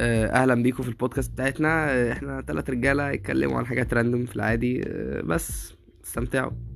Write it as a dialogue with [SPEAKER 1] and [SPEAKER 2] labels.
[SPEAKER 1] آه، أهلا بيكم في البودكاست بتاعتنا. آه، إحنا ثلاث رجالة يتكلموا عن حاجات راندوم في العادي. آه، بس استمتعوا.